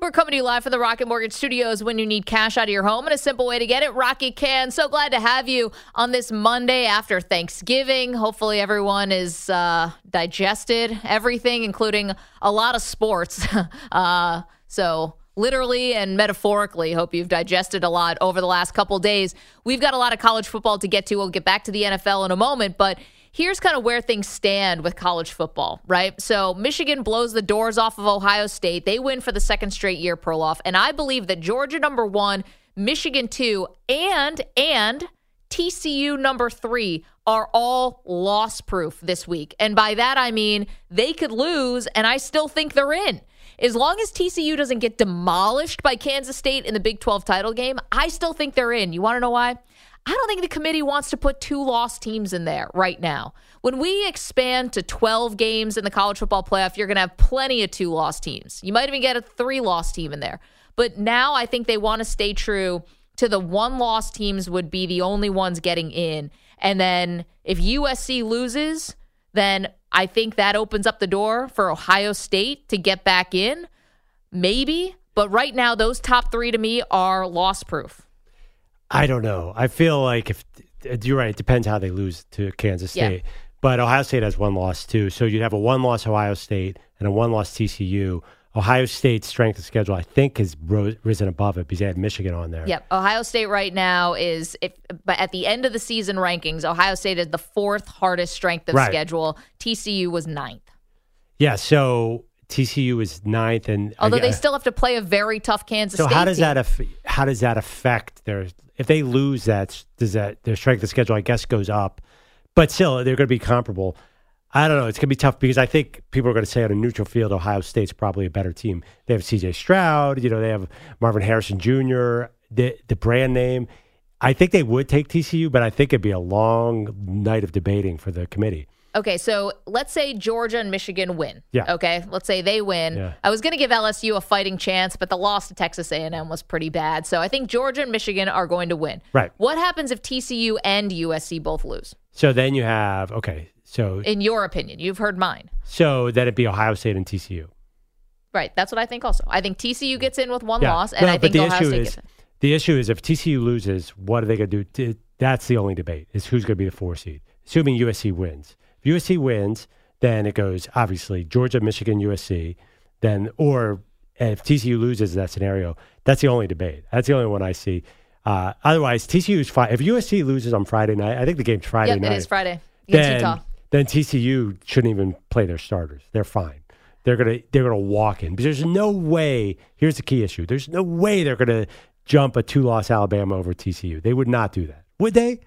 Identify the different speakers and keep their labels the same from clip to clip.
Speaker 1: We're coming to you live from the Rocket Mortgage Studios when you need cash out of your home and a simple way to get it. Rocket can. So glad to have you on this Monday after Thanksgiving. Hopefully, everyone is uh, digested everything, including a lot of sports. uh, so, literally and metaphorically, hope you've digested a lot over the last couple days. We've got a lot of college football to get to. We'll get back to the NFL in a moment, but here's kind of where things stand with college football, right? So Michigan blows the doors off of Ohio State. They win for the second straight year, Perloff. And I believe that Georgia number one, Michigan two, and and TCU number three are all loss proof this week. And by that I mean they could lose and I still think they're in. As long as TCU doesn't get demolished by Kansas State in the Big 12 title game, I still think they're in. You want to know why? I don't think the committee wants to put two lost teams in there right now. When we expand to 12 games in the college football playoff, you're going to have plenty of two lost teams. You might even get a three lost team in there. But now I think they want to stay true to the one lost teams would be the only ones getting in. And then if USC loses, then I think that opens up the door for Ohio State to get back in. Maybe. But right now, those top three to me are loss proof.
Speaker 2: I don't know. I feel like if you're right, it depends how they lose to Kansas State. Yeah. But Ohio State has one loss too. So you'd have a one loss Ohio State and a one loss TCU. Ohio State's strength of schedule, I think, has risen above it because they had Michigan on there.
Speaker 1: Yep. Ohio State right now is, if, but at the end of the season rankings, Ohio State is the fourth hardest strength of right. schedule. TCU was ninth.
Speaker 2: Yeah. So TCU is ninth, and
Speaker 1: although uh, they still have to play a very tough Kansas.
Speaker 2: So
Speaker 1: State
Speaker 2: how does
Speaker 1: team.
Speaker 2: that af- how does that affect their if they lose that does that their strength of schedule I guess goes up, but still they're going to be comparable. I don't know. It's going to be tough because I think people are going to say on a neutral field, Ohio State's probably a better team. They have C.J. Stroud. You know, they have Marvin Harrison Jr. The the brand name. I think they would take TCU, but I think it'd be a long night of debating for the committee.
Speaker 1: Okay, so let's say Georgia and Michigan win.
Speaker 2: Yeah.
Speaker 1: Okay, let's say they win.
Speaker 2: Yeah.
Speaker 1: I was going to give LSU a fighting chance, but the loss to Texas A&M was pretty bad. So I think Georgia and Michigan are going to win.
Speaker 2: Right.
Speaker 1: What happens if TCU and USC both lose?
Speaker 2: So then you have okay. So
Speaker 1: in your opinion, you've heard mine.
Speaker 2: So that it'd be Ohio State and TCU.
Speaker 1: Right. That's what I think. Also, I think TCU gets in with one yeah. loss, and no, I think Ohio State
Speaker 2: is,
Speaker 1: gets in.
Speaker 2: The issue is if TCU loses, what are they going to do? That's the only debate: is who's going to be the four seed, assuming USC wins. If USC wins, then it goes obviously Georgia, Michigan, USC. Then, or if TCU loses that scenario, that's the only debate. That's the only one I see. Uh, otherwise, TCU is fine. If USC loses on Friday night, I think the game's Friday
Speaker 1: yep,
Speaker 2: night.
Speaker 1: it is Friday against
Speaker 2: then,
Speaker 1: Utah.
Speaker 2: Then TCU shouldn't even play their starters. They're fine. They're gonna they're gonna walk in because there's no way. Here's the key issue. There's no way they're gonna jump a two loss Alabama over TCU. They would not do that, would they?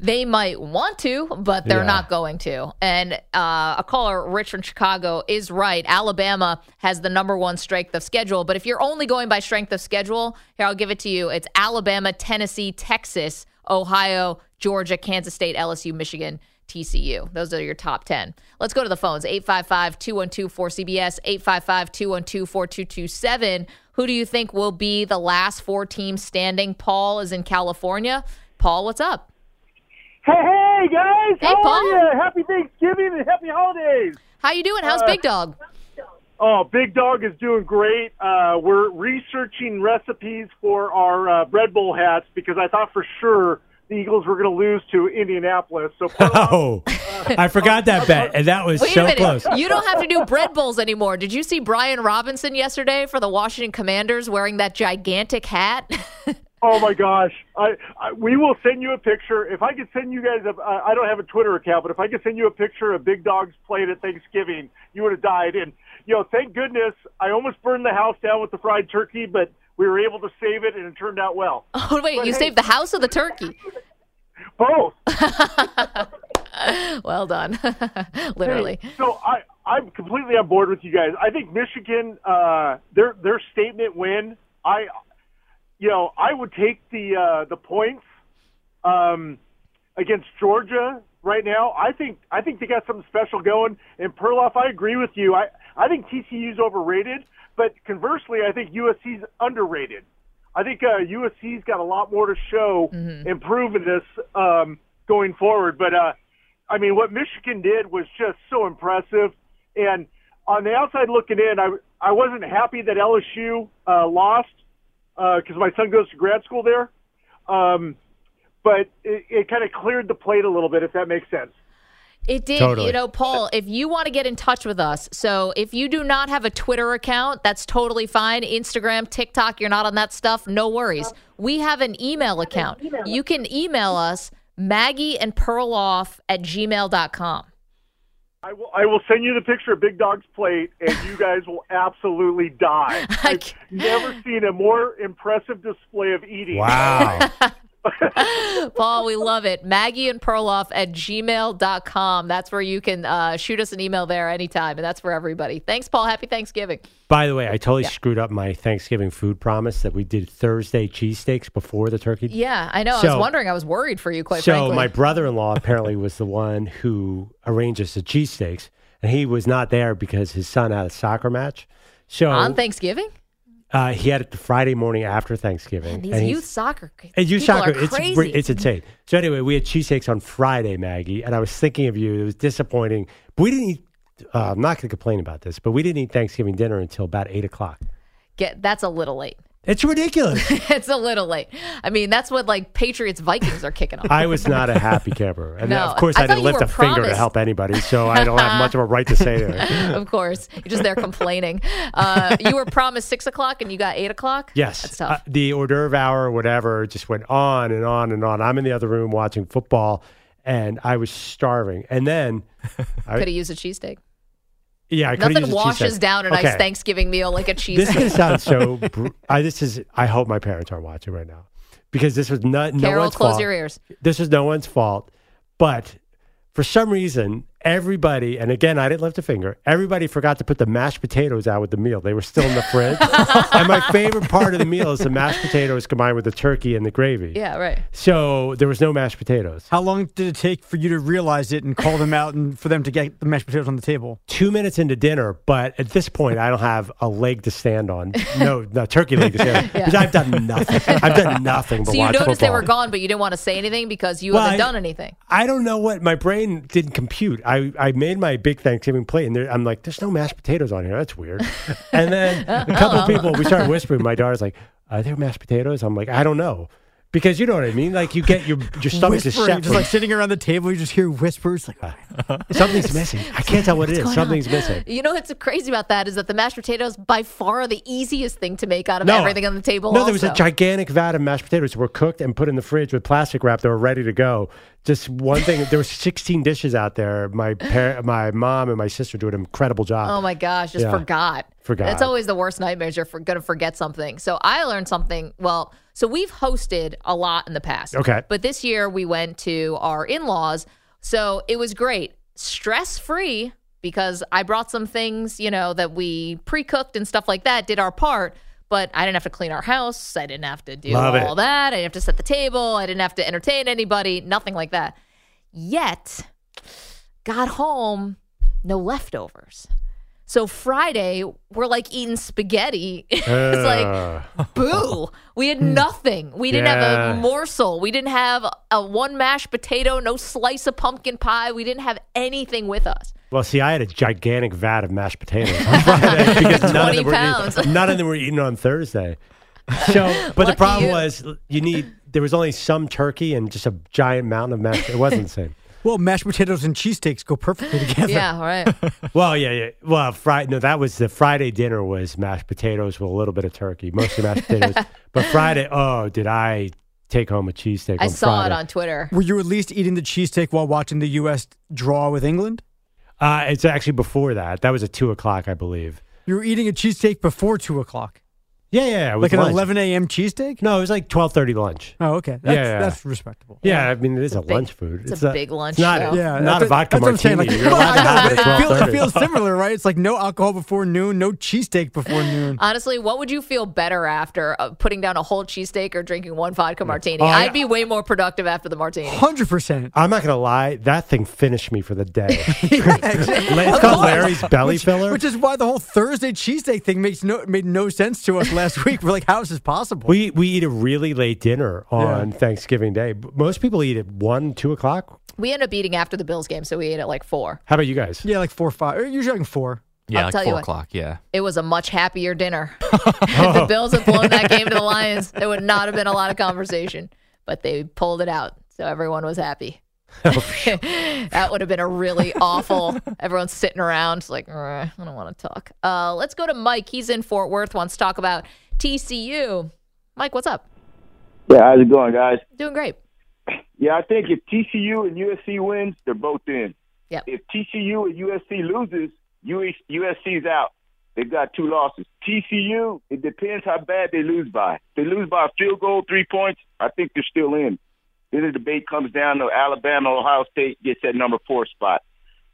Speaker 1: They might want to, but they're yeah. not going to. And uh, a caller, Rich from Chicago, is right. Alabama has the number one strength of schedule. But if you're only going by strength of schedule, here, I'll give it to you. It's Alabama, Tennessee, Texas, Ohio, Georgia, Kansas State, LSU, Michigan, TCU. Those are your top 10. Let's go to the phones 855 212 4CBS, 855 212 4227. Who do you think will be the last four teams standing? Paul is in California. Paul, what's up?
Speaker 3: Hey, hey, guys!
Speaker 1: Hey,
Speaker 3: How
Speaker 1: Paul.
Speaker 3: are you? Happy Thanksgiving and happy holidays.
Speaker 1: How you doing? How's
Speaker 3: Uh,
Speaker 1: Big Dog?
Speaker 3: Oh, Big Dog is doing great. Uh, we're researching recipes for our uh, bread bowl hats because I thought for sure the Eagles were going to lose to Indianapolis. So,
Speaker 2: Oh, I forgot that bet, and that was
Speaker 1: Wait
Speaker 2: so close.
Speaker 1: You don't have to do bread bowls anymore. Did you see Brian Robinson yesterday for the Washington Commanders wearing that gigantic hat?
Speaker 3: oh my gosh, I, I we will send you a picture. If I could send you guys, a, I I don't have a Twitter account, but if I could send you a picture of Big Dog's plate at Thanksgiving, you would have died. And you know, thank goodness, I almost burned the house down with the fried turkey, but we were able to save it, and it turned out well.
Speaker 1: oh, wait,
Speaker 3: But
Speaker 1: you
Speaker 3: hey-
Speaker 1: saved the house or the turkey?
Speaker 3: Both.
Speaker 1: well done. Literally.
Speaker 3: Hey, so I I'm completely on board with you guys. I think Michigan uh their their statement win, I you know, I would take the uh the points um against Georgia right now. I think I think they got something special going. And Perloff, I agree with you. I I think TCU's overrated, but conversely, I think USC's underrated. I think uh, USC's got a lot more to show and prove in this um, going forward. But uh, I mean, what Michigan did was just so impressive. And on the outside looking in, I I wasn't happy that LSU uh, lost because my son goes to grad school there. Um, but it, it kind of cleared the plate a little bit, if that makes sense.
Speaker 1: It did.
Speaker 2: Totally.
Speaker 1: You know, Paul, if you want to get in touch with us, so if you do not have a Twitter account, that's totally fine. Instagram, TikTok, you're not on that stuff, no worries. We have an email account. You can email us, Maggie and Perloff at gmail.com.
Speaker 3: I will, I will send you the picture of Big Dog's plate, and you guys will absolutely die.
Speaker 1: I
Speaker 3: I've never seen a more impressive display of eating.
Speaker 2: Wow.
Speaker 1: Paul, we love it. Maggie and Perloff at gmail.com. That's where you can uh, shoot us an email there anytime, and that's for everybody. Thanks, Paul. Happy Thanksgiving.
Speaker 2: By the way, I totally screwed up my Thanksgiving food promise that we did Thursday cheesesteaks before the turkey.
Speaker 1: Yeah, I know. I was wondering. I was worried for you, quite
Speaker 2: so
Speaker 1: frankly.
Speaker 2: my brother-in-law apparently was the one who arranges the cheesesteaks, and he was not there because his son had a soccer match. So
Speaker 1: on Thanksgiving?
Speaker 2: Uh, he had it the Friday morning after Thanksgiving.
Speaker 1: These
Speaker 2: and he's-
Speaker 1: youth soccer
Speaker 2: And youth soccer,
Speaker 1: are
Speaker 2: it's
Speaker 1: crazy.
Speaker 2: it's insane. So anyway, we had cheesesteaks on Friday, Maggie, and I was thinking of you. It was disappointing, but we didn't eat. Uh, I'm not going to complain about this, but we didn't eat Thanksgiving dinner until about eight o'clock.
Speaker 1: Get that's a little late.
Speaker 2: It's ridiculous.
Speaker 1: it's a little late. I mean, that's what like Patriots Vikings are kicking off.
Speaker 2: I was not a happy camper, and
Speaker 1: No,
Speaker 2: of course,
Speaker 1: I
Speaker 2: I, didn't lift
Speaker 1: were
Speaker 2: a finger to help anybody, so I don't have much of a right to say anything.
Speaker 1: of course, you're just there complaining. Uh, you were promised six o'clock and you got eight o'clock.
Speaker 2: Yes,
Speaker 1: that's tough.
Speaker 2: Uh, the hors d'oeuvre hour, or whatever, just went on and on and on. I'm in the other room watching football, and I was starving. And then, I,
Speaker 1: Could have used a cheesesteak.
Speaker 2: Yeah, I
Speaker 1: Nothing washes down a nice Thanksgiving meal like a cheese.
Speaker 2: This is gonna sound so. Br- I, this is. I hope my parents aren't watching right now, because this was not no
Speaker 1: Carol,
Speaker 2: one's
Speaker 1: close
Speaker 2: fault.
Speaker 1: your ears.
Speaker 2: This was no one's fault, but for some reason, everybody, and again, I didn't lift a finger. Everybody forgot to put the mashed potatoes out with the meal. They were still in the fridge. and my favorite part of the meal is the mashed potatoes combined with the turkey and the gravy.
Speaker 1: Yeah, right.
Speaker 2: So there was no mashed potatoes.
Speaker 4: How long did it take for you to realize it and call them out and for them to get the mashed potatoes on the table?
Speaker 2: Two minutes into dinner, but at this point, I don't have a leg to stand on. No, no turkey leg to stand on. Because I've done nothing. I've done nothing but
Speaker 1: So you
Speaker 2: watch
Speaker 1: noticed they were gone, but you didn't want to say anything because you
Speaker 2: Well,
Speaker 1: haven't
Speaker 2: I-
Speaker 1: done anything.
Speaker 2: I don't know what my brain didn't compute. I, I I made my big Thanksgiving plate, and there, I'm like, "There's no mashed potatoes on here. That's weird." And then a couple of people, we started whispering. My daughter's like, "Are there mashed potatoes?" I'm like, "I don't know," because you know what I mean. Like you get your your stomach's just
Speaker 4: Whispering,
Speaker 2: shut.
Speaker 4: just like sitting around the table, you just hear whispers like, uh,
Speaker 2: Something's missing. I can't tell what it is.
Speaker 1: going on?
Speaker 2: Something's missing.
Speaker 1: You know what's crazy about that is that the mashed potatoes by far are the easiest thing to make out of
Speaker 2: No.
Speaker 1: everything on the table.
Speaker 2: No, there was a gigantic vat of mashed potatoes that were cooked and put in the fridge with plastic wrap. They were ready to go. Just one thing. there were 16 dishes out there. My par- my mom and my sister do an incredible job.
Speaker 1: Oh my gosh, just
Speaker 2: Yeah.
Speaker 1: forgot.
Speaker 2: Forgot.
Speaker 1: That's always the worst nightmares. You're for, going to forget something. So I learned something. Well, so we've hosted a lot in the past.
Speaker 2: Okay.
Speaker 1: But this year we went to our in laws. So it was great. Stress free because I brought some things, you know, that we pre cooked and stuff like that, did our part. But I didn't have to clean our house. I didn't have to do
Speaker 2: Love it.
Speaker 1: all that. I didn't have to set the table. I didn't have to entertain anybody. Nothing like that. Yet, got home, no leftovers. So Friday, we're like eating spaghetti. it's like, boo. We had nothing. We didn't have a morsel. We didn't have a one mashed potato, no slice of pumpkin pie. We didn't have anything with us.
Speaker 2: well, see, I had a gigantic vat of mashed potatoes on Friday because none of,
Speaker 1: 20
Speaker 2: them were
Speaker 1: pounds.
Speaker 2: eaten, none of them were eaten on Thursday. So, but the problem
Speaker 1: you.
Speaker 2: was you need there was only some turkey and just a giant mountain of mashed. It wasn't the same.
Speaker 4: Well, mashed potatoes and cheesesteaks go perfectly together.
Speaker 1: Yeah, all right.
Speaker 2: Well, yeah, yeah. Well, Friday. No, that was the Friday dinner was mashed potatoes with a little bit of turkey, mostly mashed potatoes. But Friday, oh, did I take home a cheesesteak?
Speaker 1: I
Speaker 2: on
Speaker 1: saw
Speaker 2: Friday.
Speaker 1: it on Twitter.
Speaker 4: Were you at least eating the cheesesteak while watching the U.S. draw with England?
Speaker 2: Uh, it's actually before that. That was at two o'clock, I believe.
Speaker 4: You were eating a cheesesteak before two o'clock,
Speaker 2: Yeah, yeah, yeah. it was
Speaker 4: like an
Speaker 2: lunch.
Speaker 4: 11 a.m. cheesesteak.
Speaker 2: No, it was like twelve thirty lunch.
Speaker 4: Oh, okay. That's,
Speaker 2: Yeah, yeah.
Speaker 4: that's respectable.
Speaker 2: Yeah, I mean it is a,
Speaker 1: big-
Speaker 2: lunch food.
Speaker 1: it's a big lunch
Speaker 2: It's not,
Speaker 1: show.
Speaker 4: Yeah,
Speaker 2: not a
Speaker 4: that's-
Speaker 2: vodka
Speaker 4: that's what I'm saying,
Speaker 2: martini.
Speaker 4: like-
Speaker 2: You're allowed to have it
Speaker 4: it, feels, it feels similar, right? It's like no alcohol before noon, no cheesesteak before noon.
Speaker 1: Honestly, what would you feel better after uh, putting down a whole cheesesteak or drinking one vodka martini?
Speaker 2: Oh, I-
Speaker 1: I'd be way more productive after the martini.
Speaker 4: Hundred percent.
Speaker 2: I'm not gonna lie, that thing finished me for the day. it's called Larry's belly filler.
Speaker 4: Which is why the whole Thursday cheesesteak thing makes no made no sense to us last week. We're like, how is this possible?
Speaker 2: we we eat a really late dinner on Thanksgiving Day. Most people eat at one, two o'clock.
Speaker 1: We end up eating after the Bills game, so we ate at like four.
Speaker 2: How about you guys?
Speaker 4: yeah, like four, five, or usually like four. Yeah,
Speaker 1: I'll
Speaker 4: like
Speaker 1: tell
Speaker 4: four
Speaker 1: you what,
Speaker 4: o'clock. Yeah.
Speaker 1: it was a much happier dinner. if the Bills had blown that game to the Lions, there would not have been a lot of conversation. But they pulled it out, so everyone was happy. that would have been a really awful. Everyone's sitting around like, "Uh, I don't want to talk. Uh, let's go to Mike. He's in Fort Worth. Wants to talk about TCU. Mike, what's up?
Speaker 5: Yeah, how's it going, guys?
Speaker 1: Doing great.
Speaker 5: Yeah, I think if TCU and USC wins, they're both in.
Speaker 1: Yep.
Speaker 5: If TCU and USC loses, USC's out. They've got two losses. TCU, it depends how bad they lose by. If they lose by a field goal, three points, I think they're still in. Then the debate comes down to Alabama, Ohio State gets that number four spot.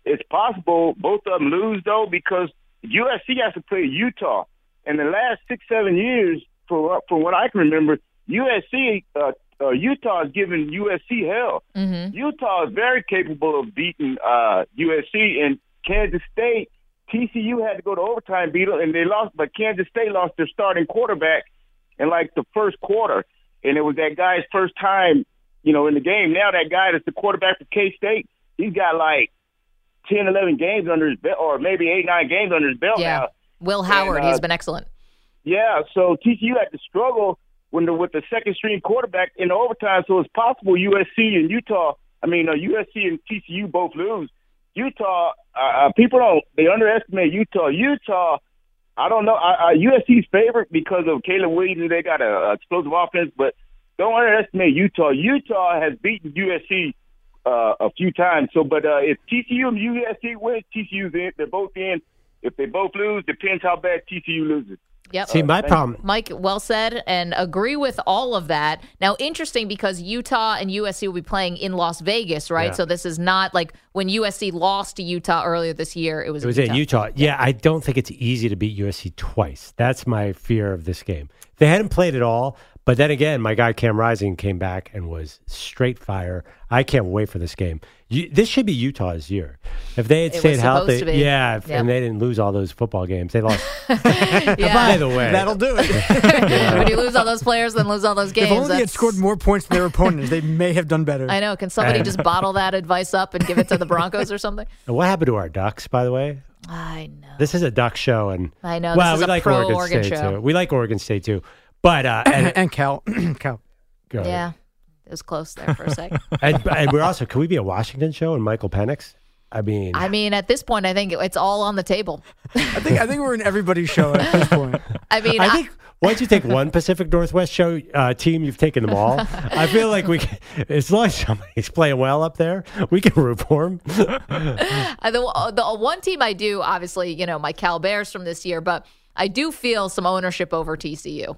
Speaker 5: It's possible both of them lose though because USC has to play Utah. In the last six, seven years, for from what I can remember, USC, uh, uh, Utah has given USC hell.
Speaker 1: Mm-hmm.
Speaker 5: Utah is very capable of beating uh, USC and Kansas State. TCU had to go to overtime, beat them, and they lost. But Kansas State lost their starting quarterback in like the first quarter, and it was that guy's first time, you know, in the game. Now that guy that's the quarterback for K State, he's got like 10, 11 games under his belt, or maybe eight, nine games under his belt
Speaker 1: Yeah.
Speaker 5: now.
Speaker 1: Will Howard,
Speaker 5: And, uh,
Speaker 1: he's been excellent.
Speaker 5: Yeah, so TCU had to struggle when the, with the second string quarterback in the overtime. So it's possible USC and Utah, I mean uh, USC and TCU both lose. Utah, uh, uh, people don't they underestimate Utah. Utah, I don't know. Uh, uh, USC's favorite because of Caleb Williams. They got a, a explosive offense, but don't underestimate Utah. Utah has beaten USC uh, a few times. So, but uh, if TCU and USC win, TCU's in. They're both in. If they both lose, depends how bad TCU loses.
Speaker 1: Yep.
Speaker 2: See, my
Speaker 5: thank
Speaker 2: problem.
Speaker 1: Mike, well said, and agree with all of that. Now, interesting because Utah and USC will be playing in Las Vegas, right?
Speaker 2: Yeah.
Speaker 1: So this is not like when USC lost to Utah earlier this year. It was,
Speaker 2: It was
Speaker 1: in
Speaker 2: in Utah. Yeah, I don't think it's easy to beat USC twice. That's my fear of this game. They hadn't played at all, but then again, my guy Cam Rising came back and was straight fire. I can't wait for this game. You, this should be Utah's year. If they had
Speaker 1: It
Speaker 2: stayed
Speaker 1: supposed
Speaker 2: healthy,
Speaker 1: to be.
Speaker 2: yeah, if,
Speaker 1: Yep.
Speaker 2: and they didn't lose all those football games, they lost.
Speaker 1: Yeah.
Speaker 2: By the way,
Speaker 4: That'll do it.
Speaker 1: when you lose all those players, then lose all those games.
Speaker 4: if only they had scored more points than their opponents, they may have done better.
Speaker 1: I know. Can somebody just bottle that advice up and give it to the Broncos or something?
Speaker 2: what happened to our Ducks? By the way,
Speaker 1: I know.
Speaker 2: this is a Duck show, and
Speaker 1: I know, this
Speaker 2: Well,
Speaker 1: is
Speaker 2: we
Speaker 1: a
Speaker 2: like
Speaker 1: pro
Speaker 2: Oregon,
Speaker 1: Oregon
Speaker 2: State
Speaker 1: show.
Speaker 2: too. We like Oregon State too, but uh, and,
Speaker 4: and Cal, Cal.
Speaker 2: go ahead.
Speaker 1: Yeah, it was close there for a second.
Speaker 2: and, and we're also can we be a Washington show and Michael Penix? I mean,
Speaker 1: I mean, at this point, I think it's all on the table.
Speaker 4: I think I think we're in everybody's show at this point.
Speaker 1: I mean,
Speaker 2: I think once you take one Pacific Northwest show uh, team, you've taken them all. I feel like we, can, as long as somebody's playing well up there, we can root for them.
Speaker 1: Uh, the, uh, the one team I do, obviously, you know, my Cal Bears from this year, but I do feel some ownership over TCU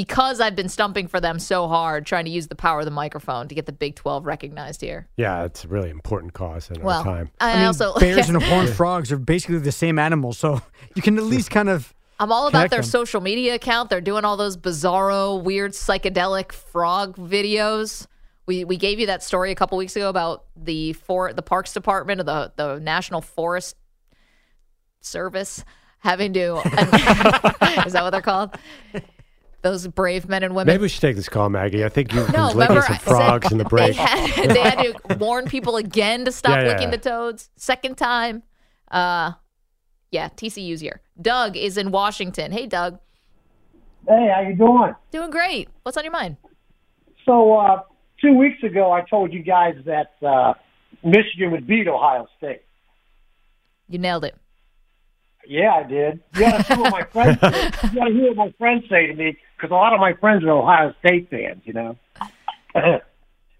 Speaker 1: because I've been stumping for them so hard, trying to use the power of the microphone to get the Big 12 recognized here.
Speaker 2: yeah, it's a really important cause in our
Speaker 1: Well,
Speaker 2: time.
Speaker 1: I,
Speaker 4: I mean,
Speaker 1: also
Speaker 4: bears and horned frogs are basically the same animal, so you can at least kind of.
Speaker 1: I'm all about their
Speaker 4: them.
Speaker 1: social media account. They're doing all those bizarro, weird, psychedelic frog videos. We we gave you that story a couple weeks ago about the for the Parks Department of the the National Forest Service having to is that what they're called? Those brave men and women.
Speaker 2: Maybe we should take this call, Maggie. I think you've
Speaker 1: no,
Speaker 2: been licking some
Speaker 1: I said
Speaker 2: frogs in the break.
Speaker 1: They had, they had to warn people again to stop
Speaker 2: Yeah, yeah,
Speaker 1: licking
Speaker 2: yeah.
Speaker 1: the toads. Second time. Uh, yeah, TCU's here. Doug is in Washington. Hey, Doug.
Speaker 6: Hey, how you doing?
Speaker 1: Doing great. What's on your mind?
Speaker 6: So uh, two weeks ago, I told you guys that uh, Michigan would beat Ohio State.
Speaker 1: You nailed it.
Speaker 6: Yeah, I did. You got to hear what my friends. You got to hear what my friends say to me because a lot of my friends are Ohio State fans. You know.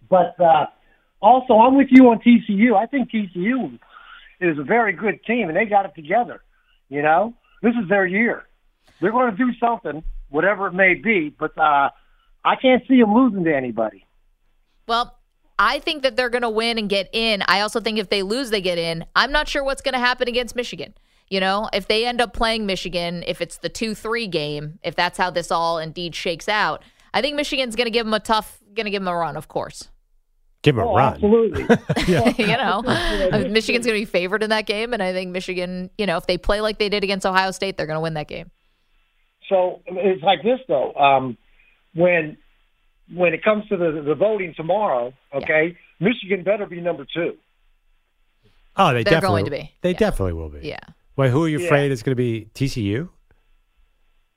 Speaker 6: but uh, also, I'm with you on TCU. I think TCU is a very good team, and they got it together. You know, this is their year. They're going to do something, whatever it may be. But uh, I can't see them losing to anybody.
Speaker 1: Well, I think that they're going to win and get in. I also think if they lose, they get in. I'm not sure what's going to happen against Michigan. You know, if they end up playing Michigan, if it's the 2 3 game, if that's how this all indeed shakes out, I think Michigan's going to give them a tough, going to give them a run, of course.
Speaker 2: Give them a
Speaker 6: Oh,
Speaker 2: run.
Speaker 6: absolutely.
Speaker 1: you know, Michigan's going to be favored in that game. And I think Michigan, you know, if they play like they did against Ohio State, they're going to win that game.
Speaker 6: So it's like this though. Um, when when it comes to the the voting tomorrow, okay, Michigan better be number two.
Speaker 2: Oh, they
Speaker 1: They're
Speaker 2: definitely
Speaker 1: going to be.
Speaker 2: They
Speaker 1: Yeah.
Speaker 2: definitely will be.
Speaker 1: Yeah.
Speaker 2: Wait, who are you
Speaker 6: Yeah.
Speaker 2: afraid is going to be TCU?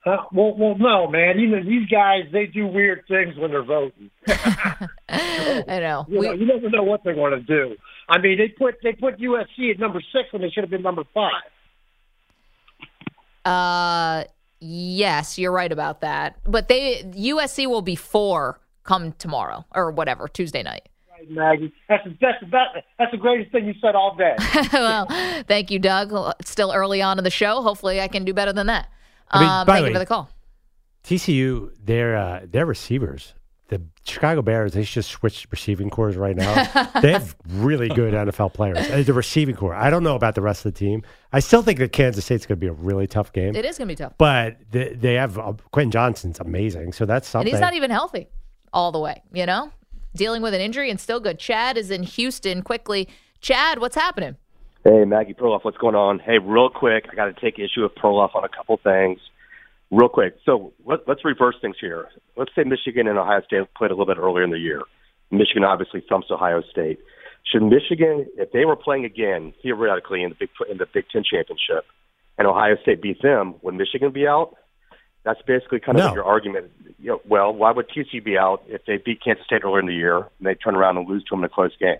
Speaker 6: Uh, well, well, no, man. You know, these guys they do weird things when they're voting.
Speaker 1: I know.
Speaker 6: You,
Speaker 1: We-
Speaker 6: know, you never know what they're going to do. I mean, they put they put USC at number six when they should have been number five.
Speaker 1: Uh, yes, you're right about that. But they USC will be four come tomorrow or whatever Tuesday night.
Speaker 6: Right, Maggie. That's the, that's the best, that's the greatest thing you said all day.
Speaker 1: well, thank you, Doug. It's still early on in the show. Hopefully, I can do better than that.
Speaker 2: I mean,
Speaker 1: um,
Speaker 2: by the
Speaker 1: thank you for the call.
Speaker 2: TCU, their uh, their receivers, the Chicago Bears, they should just switch receiving corps right now. they have really good NFL players. Uh, The receiving corps. I don't know about the rest of the team. I still think that Kansas State's going to be a really tough game.
Speaker 1: It is going to be tough,
Speaker 2: but they, they have uh, Quentin Johnston's amazing, so that's
Speaker 1: and
Speaker 2: something.
Speaker 1: he's not even healthy all the way. You know, dealing with an injury and still good. Chad is in Houston. Quickly, Chad, what's happening?
Speaker 7: Hey, Maggie Perloff, what's going on? Hey, real quick, I got to take issue with Perloff on a couple things. Real quick. So let, let's reverse things here. Let's say Michigan and Ohio State played a little bit earlier in the year. Michigan obviously thumps Ohio State. Should Michigan, if they were playing again theoretically in the Big in the Big Ten championship, and Ohio State beat them, would Michigan be out? That's basically kind of
Speaker 2: No.
Speaker 7: what your argument. You know, well, why would TCU be out if they beat Kansas State earlier in the year and they turn around and lose to them in a close game?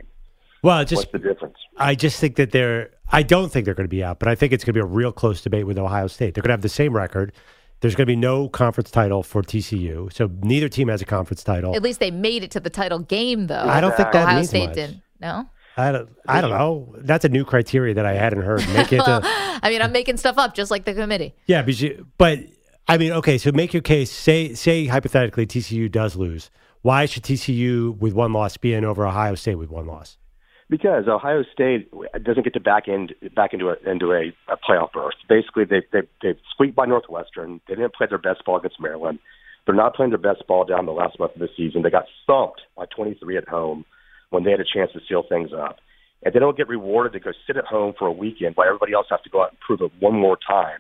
Speaker 2: well, it just
Speaker 7: What's the difference?
Speaker 2: I just think that they're. I don't think they're going to be out, but I think it's going to be a real close debate with Ohio State. They're going to have the same record. There's going to be no conference title for TCU, so neither team has a conference title.
Speaker 1: At least they made it to the title game, though.
Speaker 2: I don't think that
Speaker 1: Ohio
Speaker 2: means
Speaker 1: State
Speaker 2: much.
Speaker 1: didn't. No.
Speaker 2: I don't. I don't know. That's a new criteria that I hadn't heard. Make it.
Speaker 1: Well,
Speaker 2: to,
Speaker 1: I mean, I'm making stuff up just like the committee.
Speaker 2: yeah, but, you, but I mean, okay. So make your case. Say say hypothetically TCU does lose. Why should TCU with one loss be in over Ohio State with one loss?
Speaker 7: Because Ohio State doesn't get to back end back into a into a, a playoff berth. Basically, they they they squeaked by Northwestern. They didn't play their best ball against Maryland. They're not playing their best ball down the last month of the season. They got thumped by 23 at home when they had a chance to seal things up. And they don't get rewarded to go sit at home for a weekend while everybody else has to go out and prove it one more time.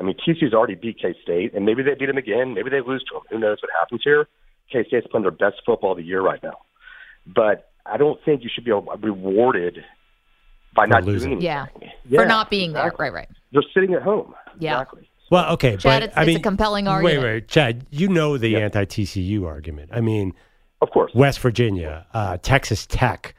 Speaker 7: I mean, TCU's already beat K State, and maybe they beat them again. Maybe they lose to them. Who knows what happens here? K State's playing their best football of the year right now. But I don't think you should be rewarded by
Speaker 2: For
Speaker 7: not
Speaker 2: losing.
Speaker 7: doing
Speaker 1: Yeah.
Speaker 7: anything.
Speaker 1: For not being there.
Speaker 7: exactly.
Speaker 1: Right, right.
Speaker 7: They're sitting at home.
Speaker 1: Yeah.
Speaker 7: Exactly.
Speaker 2: Well, okay,
Speaker 1: Chad,
Speaker 2: but
Speaker 1: it's-
Speaker 2: I
Speaker 1: it's a
Speaker 2: mean,
Speaker 1: compelling argument.
Speaker 2: Wait, wait, Chad. You know the
Speaker 7: Yeah.
Speaker 2: anti-TCU argument. I mean,
Speaker 7: Of course.
Speaker 2: West Virginia, uh, Texas Tech,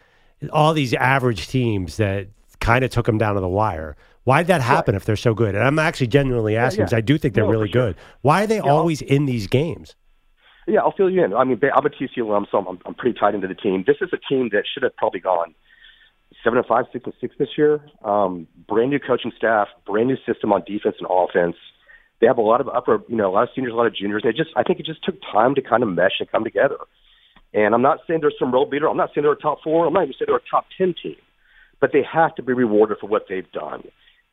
Speaker 2: all these average teams that kind of took them down to the wire. Why did that happen if they're so good? And I'm actually genuinely asking
Speaker 7: yeah.
Speaker 2: because I do think they're
Speaker 7: No,
Speaker 2: really
Speaker 7: sure.
Speaker 2: good. Why are they
Speaker 7: Yeah, I'll-
Speaker 2: always in these games?
Speaker 7: Yeah, I'll fill you in. I mean, I'm a TCU alum, so I'm, I'm pretty tied into the team. This is a team that should have probably gone seven and five, six and six this year. Um, brand new coaching staff, brand new system on defense and offense. They have a lot of upper, you know, a lot of seniors, a lot of juniors. They just, I think it just took time to kind of mesh and come together. And I'm not saying they're some road beater. I'm not saying they're a top four. I'm not even saying they're a top ten team. But they have to be rewarded for what they've done.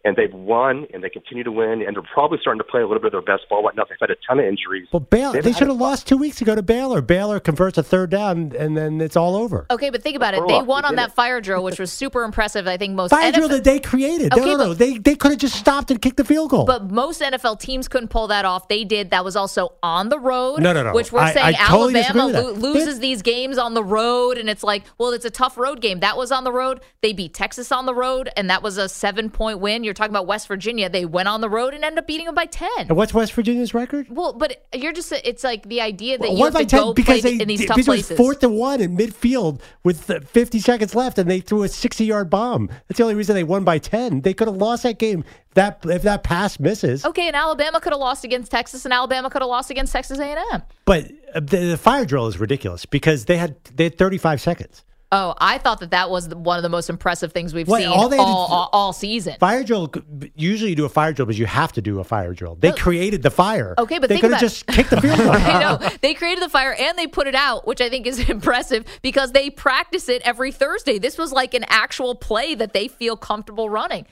Speaker 7: And they've won, and they continue to win, and they're probably starting to play a little bit of their best ball right now. They've had a ton of injuries.
Speaker 2: Well, Baylor,
Speaker 7: They've
Speaker 2: they should have lost two weeks ago to Baylor. Baylor converts a third down, and then it's all over.
Speaker 1: Okay, but think about it. They won on that
Speaker 7: it.
Speaker 1: fire drill, which was super impressive. I think most
Speaker 2: Fire drill
Speaker 1: NFL
Speaker 2: that they created.
Speaker 1: Okay,
Speaker 2: no, no, no.
Speaker 1: but-
Speaker 2: They they could have just stopped and kicked the field goal.
Speaker 1: But most NFL teams couldn't pull that off. They did. That was also on the road.
Speaker 2: No, no, no.
Speaker 1: Which we're
Speaker 2: I-
Speaker 1: saying
Speaker 2: I totally
Speaker 1: Alabama lo-
Speaker 2: that.
Speaker 1: loses these games on the road, and it's like, well, it's a tough road game. That was on the road. They beat Texas on the road, and that was a seven point win. You're talking about West Virginia. They went on the road and ended up beating them by ten.
Speaker 2: and what's West Virginia's record?
Speaker 1: Well, but you're just it's like the idea that you
Speaker 2: One
Speaker 1: have
Speaker 2: by
Speaker 1: to go
Speaker 2: because
Speaker 1: play
Speaker 2: they
Speaker 1: in these tough places.
Speaker 2: fourth and one in midfield with uh, 50 seconds left, and they threw a 60 yard bomb. That's the only reason they won by 10. They could have lost that game if that if that pass misses.
Speaker 1: Okay, and Alabama could have lost against Texas, and Alabama could have lost against Texas A&M.
Speaker 2: But uh, the, the fire drill is ridiculous because they had they had 35 seconds.
Speaker 1: Oh, I thought that that was the, one of the most impressive things we've
Speaker 2: Wait,
Speaker 1: seen
Speaker 2: all
Speaker 1: all,
Speaker 2: they had to
Speaker 1: all, all, season.
Speaker 2: Fire drill usually you do a fire drill because you have to do a fire drill. They created the fire.
Speaker 1: Okay, but
Speaker 2: they could have just kicked the field goal.
Speaker 1: I know they created the fire and they put it out, which I think is impressive because they practice it every Thursday. This was like an actual play that they feel comfortable running.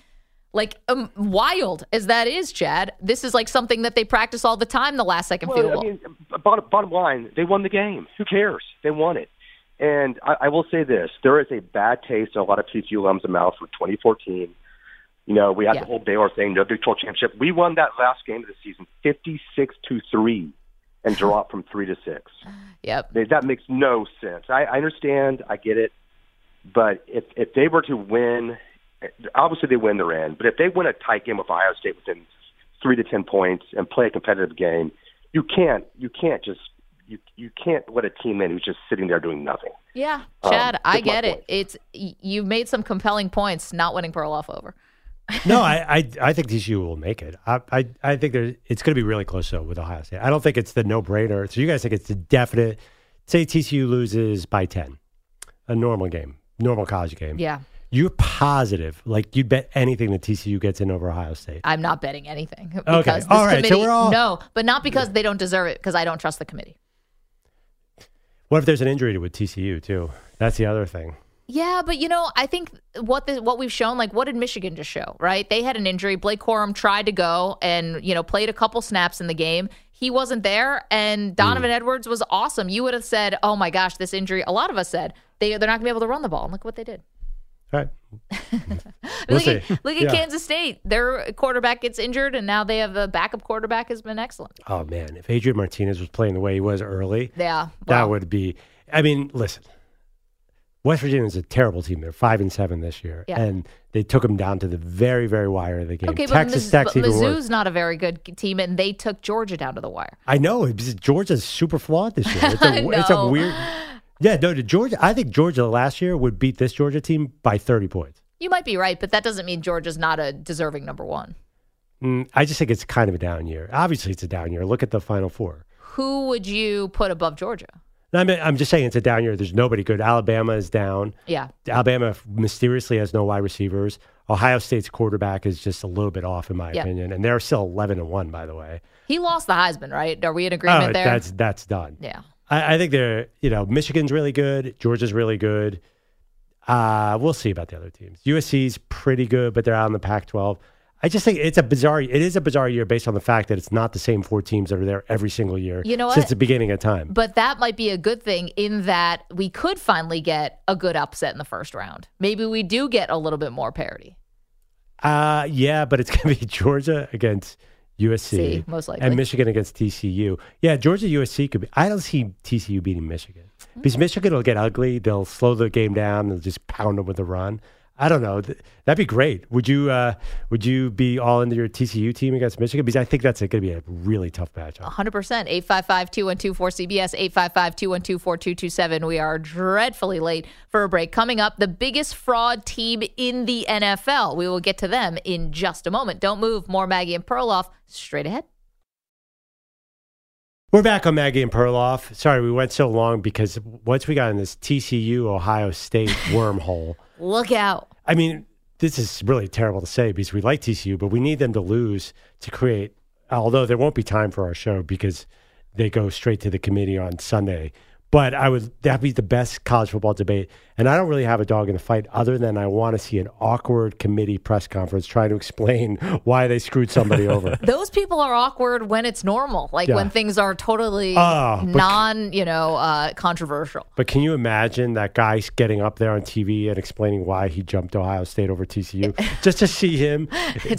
Speaker 1: Like um, wild as that is, Chad. This is like something that they practice all the time. The last second field goal.
Speaker 7: I mean, bottom, bottom line, they won the game. Who cares? They won it. And I, I will say this: there is a bad taste in a lot of TCU alums' mouth for 2014. You know, we had
Speaker 1: Yeah.
Speaker 7: the whole Baylor thing, no Big 12 championship. We won that last game of the season, 56 to three, and dropped from three to six.
Speaker 1: yep.
Speaker 7: They, that makes no sense. I, I understand, I get it, but if if they were to win obviously they win their end, but if they win a tight game with Ohio State within three to ten points and play a competitive game, you can't you can't just you you can't let a team in who's just sitting there doing nothing.
Speaker 1: Yeah,
Speaker 7: Um,
Speaker 1: Chad, I get it.
Speaker 7: point.
Speaker 1: It's you've made some compelling points not winning Perloff over.
Speaker 2: no, I, I I think TCU will make it. I I, I think there it's going to be really close though with Ohio State. I don't think it's the no brainer. So you guys think it's the definite? Say TCU loses by ten, a normal game, normal college game.
Speaker 1: Yeah,
Speaker 2: You're positive, like you'd bet anything that TCU gets in over Ohio State.
Speaker 1: I'm not betting anything because
Speaker 2: Okay,
Speaker 1: this
Speaker 2: all right, so we're all-
Speaker 1: no, but not because they don't deserve it. Because I don't trust the committee.
Speaker 2: What if there's an injury with TCU too? That's the other thing.
Speaker 1: Yeah, but you know, I think what the, what we've shown, like, what did Michigan just show? Right? They had an injury. Blake Corum tried to go and you know played a couple snaps in the game. He wasn't there, and Donovan
Speaker 2: Mm.
Speaker 1: Edwards was awesome. You would have said, "Oh my gosh, this injury." A lot of us said they they're not going to be able to run the ball. And look what they did.
Speaker 2: Right. We'll
Speaker 1: look at, look at
Speaker 2: Yeah.
Speaker 1: Kansas State. Their quarterback gets injured, and now they have a backup quarterback has been excellent.
Speaker 2: Oh man, if Adrian Martinez was playing the way he was early,
Speaker 1: Yeah,
Speaker 2: that would be. I mean, listen, West Virginia is a terrible team. They're five and seven this year,
Speaker 1: Yeah.
Speaker 2: and they took them down to the very, very wire of the game.
Speaker 1: Okay,
Speaker 2: Texas
Speaker 1: but, Miz-
Speaker 2: Tech's
Speaker 1: but Mizzou's not a very good team, and they took Georgia down to the wire.
Speaker 2: I know Georgia's super flawed this year. It's a, it's a weird. Yeah, no, Georgia. I think Georgia last year would beat this Georgia team by thirty points.
Speaker 1: You might be right, but that doesn't mean Georgia's not a deserving number one.
Speaker 2: Mm, I just think it's kind of a down year. Obviously, it's a down year. Look at the Final Four.
Speaker 1: Who would you put above Georgia?
Speaker 2: I mean, I'm just saying it's a down year. There's nobody good. Alabama is down.
Speaker 1: Yeah.
Speaker 2: Alabama mysteriously has no wide receivers. Ohio State's quarterback is just a little bit off, in my
Speaker 1: Yeah.
Speaker 2: opinion, and they're still 11 and one, by the way.
Speaker 1: He lost the Heisman, right? Are we in agreement
Speaker 2: oh,
Speaker 1: there?
Speaker 2: that's that's done.
Speaker 1: yeah.
Speaker 2: I, I think they're you know Michigan's really good, Georgia's really good. Uh, we'll see about the other teams. USC's pretty good, but they're out in the Pac-12. I just think it's a bizarre. It is a bizarre year based on the fact that it's not the same four teams that are there every single year.
Speaker 1: You know
Speaker 2: since the beginning of time.
Speaker 1: But that might be a good thing in that we could finally get a good upset in the first round. Maybe we do get a little bit more parity.
Speaker 2: Uh, yeah, but it's going to be Georgia against USC,
Speaker 1: See, most likely.
Speaker 2: and Michigan against TCU. Yeah, Georgia USC could be. I don't see TCU beating Michigan because Michigan will get ugly. They'll slow the game down. They'll just pound them with a run. I don't know. That'd be great. Would you? Uh, would you be all into your TCU team against Michigan? Because I think that's going to be a really tough matchup.
Speaker 1: 100%. 855 212 4CBS, 855 212 4227. We are dreadfully late for a break. Coming up, the biggest fraud team in the NFL. We will get to them in just a moment. Don't move. More Maggie and Perloff straight ahead.
Speaker 2: We're back on Maggie and Perloff. Sorry, we went so long because once we got in this TCU Ohio State wormhole.
Speaker 1: Look out.
Speaker 2: I mean, this is really terrible to say because we like TCU, but we need them to lose to create. Although there won't be time for our show because they go straight to the committee on Sunday. But I would that'd be the best college football debate, and I don't really have a dog in the fight other than I want to see an awkward committee press conference trying to explain why they screwed somebody over.
Speaker 1: Those people are awkward when it's normal, like
Speaker 2: Yeah.
Speaker 1: when things are totally
Speaker 2: but-
Speaker 1: non, you know, uh, controversial.
Speaker 2: But can you imagine that guy getting up there on TV and explaining why he jumped Ohio State over TCU just to see him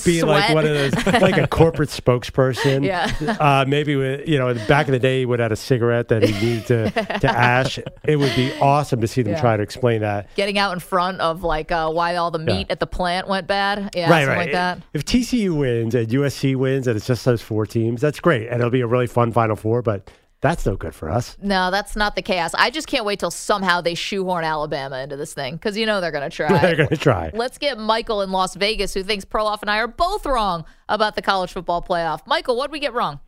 Speaker 2: be like one of those, like a corporate spokesperson?
Speaker 1: Yeah.
Speaker 2: Uh, maybe with, you know, back in the day, he would have had a cigarette that he needed to, to ash. It would be awesome to see them
Speaker 1: Yeah.
Speaker 2: try to explain that.
Speaker 1: Getting out in front of like uh, why all the meat at the plant went bad. Yeah,
Speaker 2: right,
Speaker 1: something
Speaker 2: right.
Speaker 1: like that.
Speaker 2: If TCU wins and USC wins and it's just those four teams, that's great. And it'll be a really fun Final Four, but that's no good for us.
Speaker 1: No, that's not the chaos. I just can't wait till somehow they shoehorn Alabama into this thing because you know they're going to try.
Speaker 2: They're going to try.
Speaker 1: Let's get Michael in Las Vegas who thinks Perloff and I are both wrong about the college football playoff. Michael, what did we get wrong?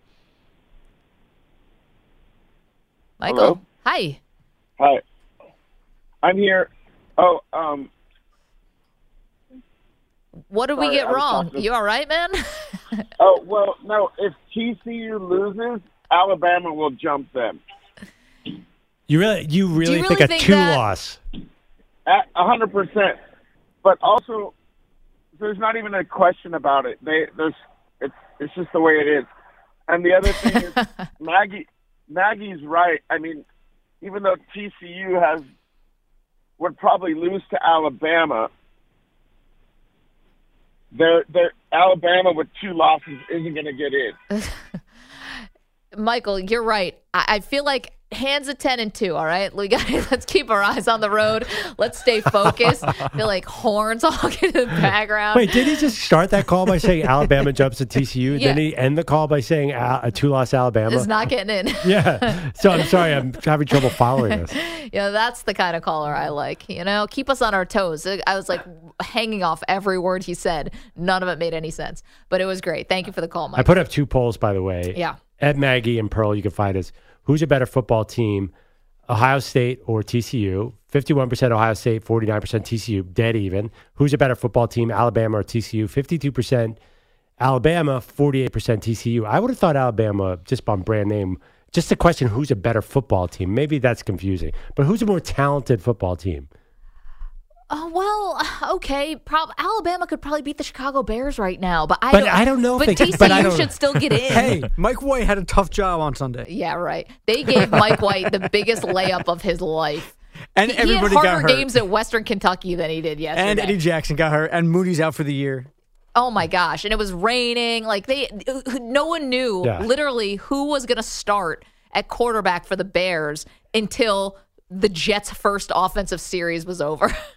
Speaker 1: Michael,
Speaker 5: Hello?
Speaker 1: hi.
Speaker 5: Hi. I'm here. Oh, um,
Speaker 1: What did we get wrong?
Speaker 5: talking-
Speaker 1: You all right, man?
Speaker 5: oh, well, no. If TCU loses, Alabama will jump them.
Speaker 2: You really, you really,
Speaker 1: really
Speaker 2: think a two
Speaker 1: that-
Speaker 2: loss?
Speaker 5: At a hundred percent. But also, there's not even a question about it. They there's it's it's just the way it is. And the other thing is, Maggie Maggie's right. I mean, even though TCU has would probably lose to Alabama, they're, they're, Alabama with two losses isn't going to get in.
Speaker 1: Michael, you're right. I, I feel like hands at 10 and 2 all right we got let's keep our eyes on the road let's stay focused feel like horns all in the background
Speaker 2: Wait, did he just start that call by saying Alabama jumps to TCU?
Speaker 1: Yeah.
Speaker 2: Then he end the call by saying Al- uh, a two loss Alabama?
Speaker 1: is not getting in
Speaker 2: yeah. So I'm sorry, I'm having trouble following this.
Speaker 1: Yeah, that's the kind of caller I like. You know, keep us on our toes. Uh, I was like hanging off every word he said. None of it made any sense, but it was great. Thank you for the call, Mike.
Speaker 2: I put up two polls, by the way.
Speaker 1: Yeah.
Speaker 2: At Maggie and Pearl, you can find us. Who's a better football team, Ohio State or TCU? 51% Ohio State, 49% TCU, dead even. Who's a better football team, Alabama or TCU? 52% Alabama, 48% TCU. I would have thought Alabama, just on brand name, just the question who's a better football team. Maybe that's confusing. But who's a more talented football team?
Speaker 1: Oh well, okay. Prob- Alabama could probably beat the Chicago Bears right now, but I
Speaker 2: But
Speaker 1: don't,
Speaker 2: I don't know if
Speaker 1: But
Speaker 2: they
Speaker 1: TCU
Speaker 2: could- but I don't-
Speaker 1: should still get in.
Speaker 4: Hey, Mike White had a tough job on Sunday,
Speaker 1: Yeah, right. They gave Mike White the biggest layup of his life.
Speaker 4: and
Speaker 1: he,
Speaker 4: everybody
Speaker 1: he had
Speaker 4: got
Speaker 1: harder
Speaker 4: hurt.
Speaker 1: games at Western Kentucky than he did yesterday.
Speaker 4: and Eddie Jackson got hurt, and Mooney's out for the year.
Speaker 1: Oh my gosh! And it was raining. Like they, no one knew
Speaker 2: Yeah.
Speaker 1: literally who was going to start at quarterback for the Bears until the Jets' first offensive series was over.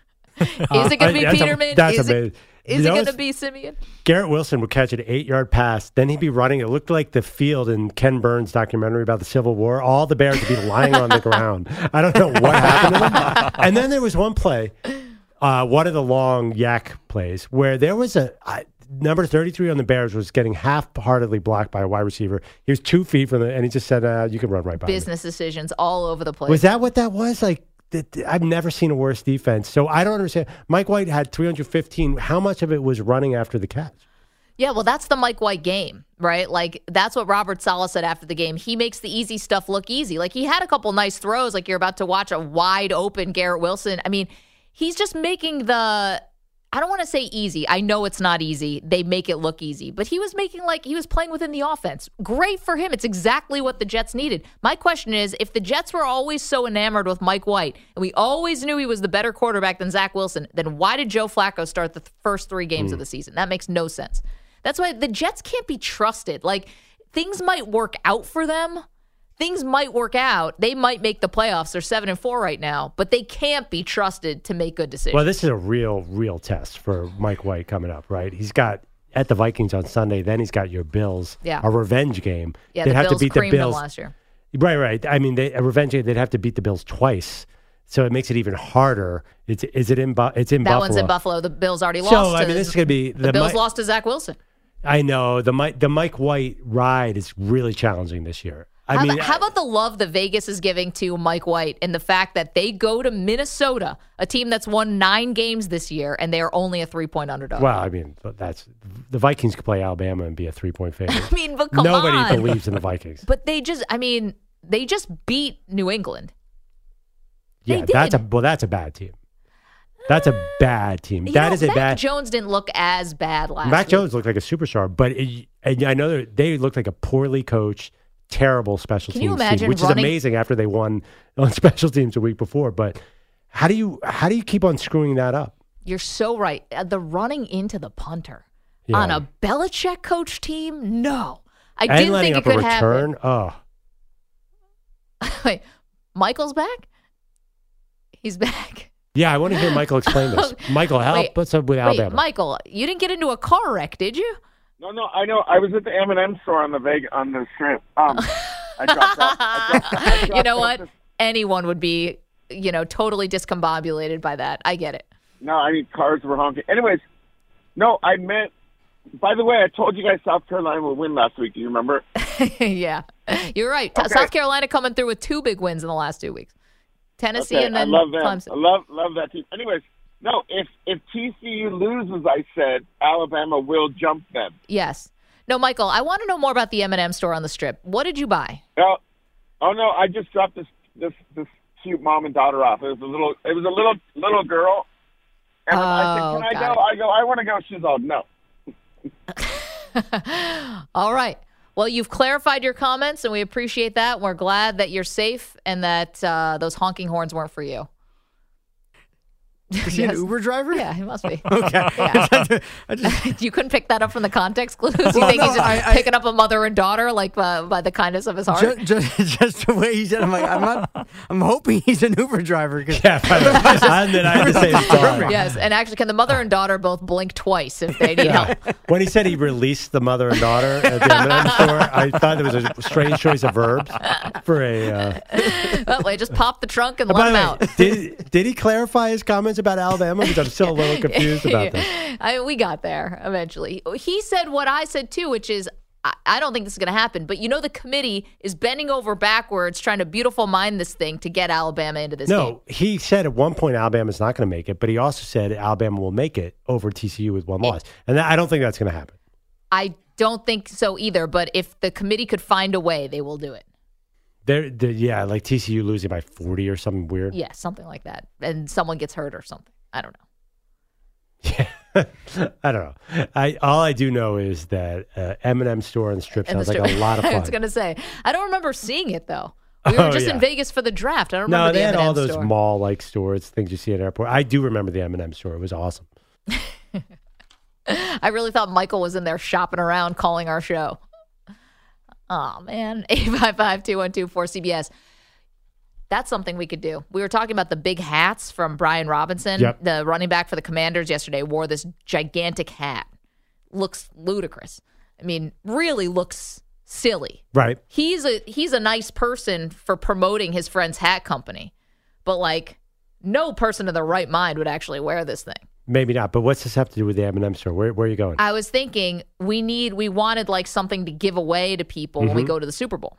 Speaker 1: is it going to be
Speaker 2: that's a-
Speaker 1: Peterman?
Speaker 2: that's
Speaker 1: is
Speaker 2: amazing.
Speaker 1: it, is
Speaker 2: You
Speaker 1: it going to be Siemian?
Speaker 2: Garrett Wilson would catch an eight yard pass. Then he'd be running. It looked like the field in Ken Burns' documentary about the Civil War. All the Bears would be lying on the ground. I don't know what happened to them. And then there was one play, uh, one of the long YAC plays, where there was a. Number 33 on the Bears was getting half heartedly blocked by a wide receiver. He was two feet from the, and he just said, uh, You can run right by me."
Speaker 1: Business decisions all over the place.
Speaker 2: Was that what that was? Like, I've never seen a worse defense. So I don't understand. Mike White had 315. How much of it was running after the catch?
Speaker 1: Yeah, well, that's the Mike White game, right? Like that's what Robert Saleh said after the game. He makes the easy stuff look easy. Like he had a couple nice throws, like you're about to watch a wide open Garrett Wilson. I mean, he's just making the. I don't want to say easy. I know it's not easy. They make it look easy, but he was making like he was playing within the offense. Great for him. It's exactly what the Jets needed. My question is if the Jets were always so enamored with Mike White and we always knew he was the better quarterback than Zach Wilson, then why did Joe Flacco start the th- first three games of the hmm. season? That makes no sense. That's why the Jets can't be trusted. Like things might work out for them. Things might work out. They might make the playoffs. They're seven and four right now, but they can't be trusted to make good decisions.
Speaker 2: Well, this is a real, real test for Mike White coming up, right? He's got at the Vikings on Sunday. Then he's got your Bills,
Speaker 1: Yeah.
Speaker 2: a revenge game.
Speaker 1: yeah,
Speaker 2: they'd
Speaker 1: the
Speaker 2: have
Speaker 1: Bills
Speaker 2: to beat the Bills,
Speaker 1: last year.
Speaker 2: right? Right. I mean, they, a revenge game. They'd have to beat the Bills twice, so it makes it even harder. It's is it in? It's in
Speaker 1: That
Speaker 2: Buffalo.
Speaker 1: one's in Buffalo. The Bills already lost.
Speaker 2: So.
Speaker 1: I
Speaker 2: mean, this is going to be
Speaker 1: the Bills
Speaker 2: Mi-
Speaker 1: lost to Zach Wilson.
Speaker 2: I know the Mike the Mike White ride is really challenging this year. I
Speaker 1: how,
Speaker 2: mean,
Speaker 1: about, how about the love that Vegas is giving to Mike White and the fact that they go to Minnesota, a team that's won nine games this year, and they are only a three point underdog?
Speaker 2: well, I mean, that's the Vikings could play Alabama and be a three point favorite.
Speaker 1: I mean, but come
Speaker 2: Nobody
Speaker 1: on.
Speaker 2: believes in the Vikings.
Speaker 1: But they just, I mean, they just beat New England.
Speaker 2: Yeah, that's a well, that's a bad team. That's a uh, bad team.
Speaker 1: You
Speaker 2: That
Speaker 1: know,
Speaker 2: is a
Speaker 1: Mac
Speaker 2: bad.
Speaker 1: Jones didn't look as bad last
Speaker 2: Mac
Speaker 1: week.
Speaker 2: Jones looked like a superstar, but it, and I know they looked like a poorly coached, terrible special
Speaker 1: Can
Speaker 2: teams team, which
Speaker 1: running-
Speaker 2: is amazing after they won on special teams a week before. But how do you how do you keep on screwing that up?
Speaker 1: You're so right. Uh, The running into the punter
Speaker 2: Yeah.
Speaker 1: on a Belichick coach team? No. I
Speaker 2: and
Speaker 1: didn't think
Speaker 2: up
Speaker 1: it
Speaker 2: a
Speaker 1: could
Speaker 2: return. Oh,
Speaker 1: happen. Wait, Michael's back? He's back.
Speaker 2: yeah. I want to hear Michael explain this. Michael, help
Speaker 1: Wait,
Speaker 2: us up with
Speaker 1: Wait,
Speaker 2: Alabama.
Speaker 1: Michael, you didn't get into a car wreck, did you?
Speaker 3: No, no, I know. I was at the M and M store on the Veg on the strip. Um, I dropped off. I dropped, I
Speaker 1: you know what?
Speaker 3: this-
Speaker 1: Anyone would be, you know, totally discombobulated by that. I get it.
Speaker 3: No, I mean cars were honking. Anyways, no, I meant. By the way, I told you guys South Carolina would win last week. Do you remember?
Speaker 1: yeah, you're right.
Speaker 3: Okay.
Speaker 1: South Carolina coming through with two big wins in the last two weeks. Tennessee
Speaker 3: Okay,
Speaker 1: and then
Speaker 3: I love them.
Speaker 1: Clemson.
Speaker 3: I love love that team. Anyways, no, if if TCU loses, I said Alabama will jump them.
Speaker 1: Yes. No, Michael, I want to know more about the M&M store on the strip. What did you buy?
Speaker 3: Oh, oh no, I just dropped this this this cute mom and daughter off. It was a little it was a little little girl. And I
Speaker 1: Oh,
Speaker 3: said, Can I go?
Speaker 1: it.
Speaker 3: I go, I want to go. She's all no.
Speaker 1: All right. Well, you've clarified your comments, and we appreciate that. We're glad that you're safe and that uh, those honking horns weren't for you.
Speaker 4: Is he
Speaker 1: Yes.
Speaker 4: an Uber driver?
Speaker 1: Yeah, he must be.
Speaker 4: Okay.
Speaker 1: Yeah.
Speaker 4: I just,
Speaker 1: you couldn't pick that up from the context clues. You
Speaker 4: Well,
Speaker 1: think
Speaker 4: no,
Speaker 1: he's just
Speaker 4: I- I-
Speaker 1: picking up a mother and daughter, like uh, by the kindness of his heart?
Speaker 4: just, just, just the way he said, I'm like, I'm not. I'm hoping he's an Uber driver because
Speaker 2: Yeah, and then I had to say his daughter.
Speaker 1: yes, and actually, can the mother and daughter both blink twice if they need help?
Speaker 2: When he said he released the mother and daughter at the M&M store, I thought it was a strange choice of verbs for a. Uh,
Speaker 1: well, they just pop the trunk and let
Speaker 2: the
Speaker 1: him
Speaker 2: way,
Speaker 1: out.
Speaker 2: did did he clarify his comments about Alabama? Because I'm still a little confused about this.
Speaker 1: I, we got there eventually. He said what I said too, which is I, don't think this is going to happen. But you know, the committee is bending over backwards trying to beautiful mind this thing to get Alabama into this game.
Speaker 2: No, he said at one point Alabama's not going to make it, but he also said Alabama will make it over TCU with one loss, and that, I don't think that's going to happen.
Speaker 1: I don't think so either. But if the committee could find a way, they will do it.
Speaker 2: They're, they're- yeah, like TCU losing by 40 or something weird.
Speaker 1: Yeah, something like that, and someone gets hurt or something. I don't know. Yeah.
Speaker 2: I don't know. I all I do know is that uh, M&M store on the strip
Speaker 1: And the
Speaker 2: sounds like a
Speaker 1: strip-
Speaker 2: lot of fun.
Speaker 1: I was going to say, I don't remember seeing it though. We were
Speaker 2: Oh,
Speaker 1: just
Speaker 2: yeah.
Speaker 1: in Vegas for the draft. I don't remember
Speaker 2: no,
Speaker 1: the
Speaker 2: they had
Speaker 1: M&M
Speaker 2: all those
Speaker 1: store.
Speaker 2: mall-like stores, things you see at airport. I do remember the M&M store. It was awesome.
Speaker 1: I really thought Michael was in there shopping around calling our show. Oh man, 855-212-4CBS. That's something we could do. We were talking about the big hats from Brian Robinson,
Speaker 2: Yep.
Speaker 1: the running back for the Commanders yesterday wore this gigantic hat. Looks ludicrous. I mean, really looks silly.
Speaker 2: Right.
Speaker 1: He's a he's a nice person for promoting his friend's hat company. But like no person of their right mind would actually wear this thing.
Speaker 2: Maybe not. But what's this have to do with the M&M store? Where, where are you going?
Speaker 1: I was thinking we need we wanted like something to give away to people when we go to the Super Bowl.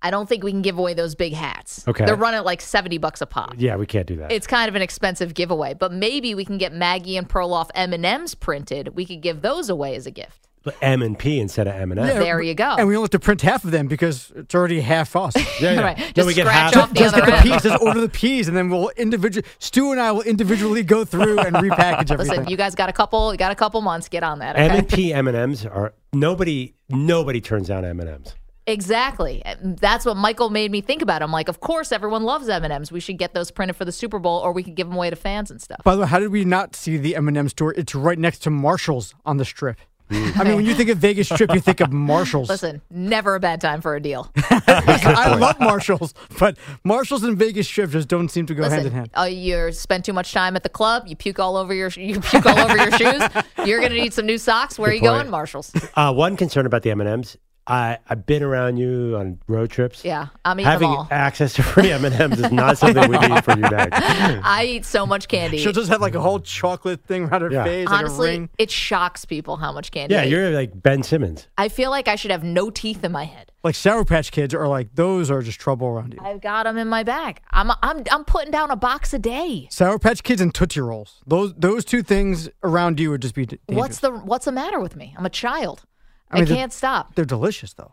Speaker 1: I don't think we can give away those big hats.
Speaker 2: Okay.
Speaker 1: They're running at like 70 bucks a pop.
Speaker 2: yeah, we can't do that.
Speaker 1: It's kind of an expensive giveaway, but maybe we can get Maggie and Perloff M&Ms printed. We could give those away as a gift.
Speaker 2: M and P instead of M&M.
Speaker 4: Yeah,
Speaker 1: There you go.
Speaker 4: And we only have to print half of them because it's already half us.
Speaker 2: Yeah, yeah.
Speaker 1: Right.
Speaker 2: Then
Speaker 1: Just
Speaker 2: we get
Speaker 1: scratch
Speaker 2: half-
Speaker 1: off the
Speaker 4: Just
Speaker 1: other
Speaker 4: get the
Speaker 1: end.
Speaker 4: peas. Just order the peas, and then we'll individually. Stu and I will individually go through and repackage everything.
Speaker 1: Listen, you guys got a couple you got a couple months. Get on that.
Speaker 2: M and P M&Ms are nobody. Nobody turns down M&Ms.
Speaker 1: Exactly. That's what Michael made me think about. I'm like, of course, everyone loves M and M's. We should get those printed for the Super Bowl, or we could give them away to fans and stuff.
Speaker 4: By the way, how did we not see the M&M store? It's right next to Marshalls on the strip. I mean, when you think of Vegas Strip, you think of Marshalls.
Speaker 1: Listen, never a bad time for a deal.
Speaker 4: I love Marshalls, but Marshalls and Vegas Strip just don't seem to go hand in hand.
Speaker 1: uh, you spend too much time at the club. You puke all over your you puke all over your shoes. You're gonna need some new socks. Where are you
Speaker 2: point.
Speaker 1: going, Marshalls?
Speaker 2: Uh, one concern about the M&Ms. I I've been around you on road trips.
Speaker 1: Yeah, I'm eating
Speaker 2: Having
Speaker 1: them all.
Speaker 2: access to free M&Ms is not something we need for you next.
Speaker 1: I eat so much candy.
Speaker 4: She'll just have like a whole chocolate thing around her
Speaker 2: Yeah.
Speaker 4: face, like a
Speaker 1: Honestly,
Speaker 4: ring.
Speaker 1: it shocks people how much candy.
Speaker 2: Yeah,
Speaker 1: I eat.
Speaker 2: you're like Ben Simmons.
Speaker 1: I feel like I should have no teeth in my head.
Speaker 4: Like Sour Patch Kids are like those are just trouble around you.
Speaker 1: I've got them in my bag. I'm I'm I'm putting down a box a day.
Speaker 4: Sour Patch Kids and Tootsie Rolls. Those those two things around you would just be d- dangerous.
Speaker 1: What's the what's the matter with me? I'm a child. I,
Speaker 4: I mean, the-
Speaker 1: can't stop.
Speaker 4: They're delicious though.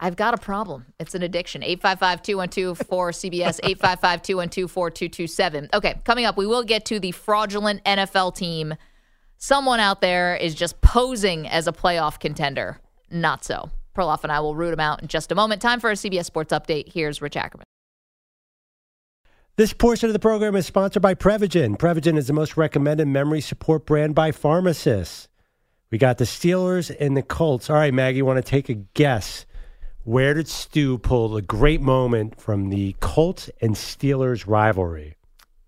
Speaker 1: I've got a problem. It's an addiction. 855-212-4CBS, 855-212-4227. Okay, coming up, we will get to the fraudulent NFL team. Someone out there is just posing as a playoff contender. Not so. Perloff and I will root him out in just a moment. Time for a CBS Sports Update. Here's Rich Ackerman.
Speaker 2: This portion of the program is sponsored by Prevagen. Prevagen is the most recommended memory support brand by pharmacists. We got the Steelers and the Colts. All right, Maggie, want to take a guess? Where did Stu pull a great moment from the Colts and Steelers rivalry?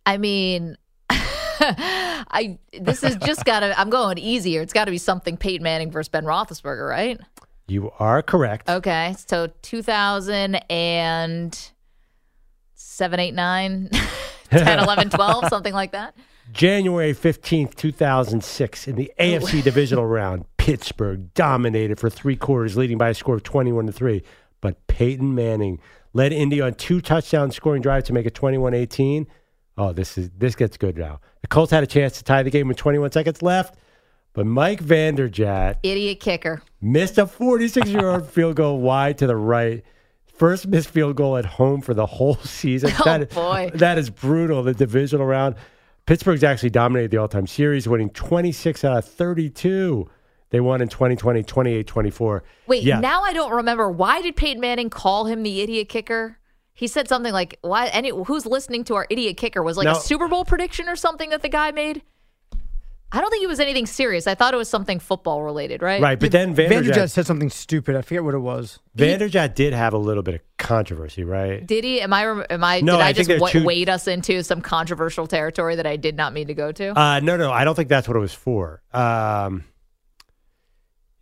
Speaker 1: I mean, I this is just got to, I'm going easier. It's got to be something Peyton Manning versus Ben Roethlisberger, right?
Speaker 2: You are correct.
Speaker 1: Okay, so 2007, 8, 9, 10, 11, 12, something like that.
Speaker 2: January 15th, 2006, in the oh. AFC divisional round, Pittsburgh dominated for three quarters, leading by a score of 21 to 3. But Peyton Manning led Indy on two touchdown scoring drives to make it 21 18. Oh, this is this gets good now. The Colts had a chance to tie the game with 21 seconds left, but Mike Vanderjagt
Speaker 1: Idiot kicker.
Speaker 2: missed a 46 yard field goal wide to the right. First missed field goal at home for the whole season.
Speaker 1: Oh,
Speaker 2: That
Speaker 1: boy.
Speaker 2: that is brutal. The divisional round. Pittsburgh's actually dominated the all time series, winning 26 out of 32. They won in 2020, 28 24.
Speaker 1: Wait,
Speaker 2: yeah.
Speaker 1: now I don't remember. Why did Peyton Manning call him the idiot kicker? he said something like, "Why? Any who's listening to our idiot kicker was like
Speaker 2: No.
Speaker 1: a Super Bowl prediction or something that the guy made." I don't think it was anything serious. I thought it was something football related, right?
Speaker 2: Right, but then
Speaker 4: Vanderjagt
Speaker 2: Vanderjagt,
Speaker 4: said something stupid. I forget what it was.
Speaker 2: Vanderjagt did have a little bit of controversy, right?
Speaker 1: Did he? Am I? rem- Am I?
Speaker 2: No,
Speaker 1: did I,
Speaker 2: I think
Speaker 1: just
Speaker 2: they're
Speaker 1: wa-
Speaker 2: two-
Speaker 1: wade us into some controversial territory that I did not mean to go to?
Speaker 2: Uh, no, no, I don't think that's what it was for. Um,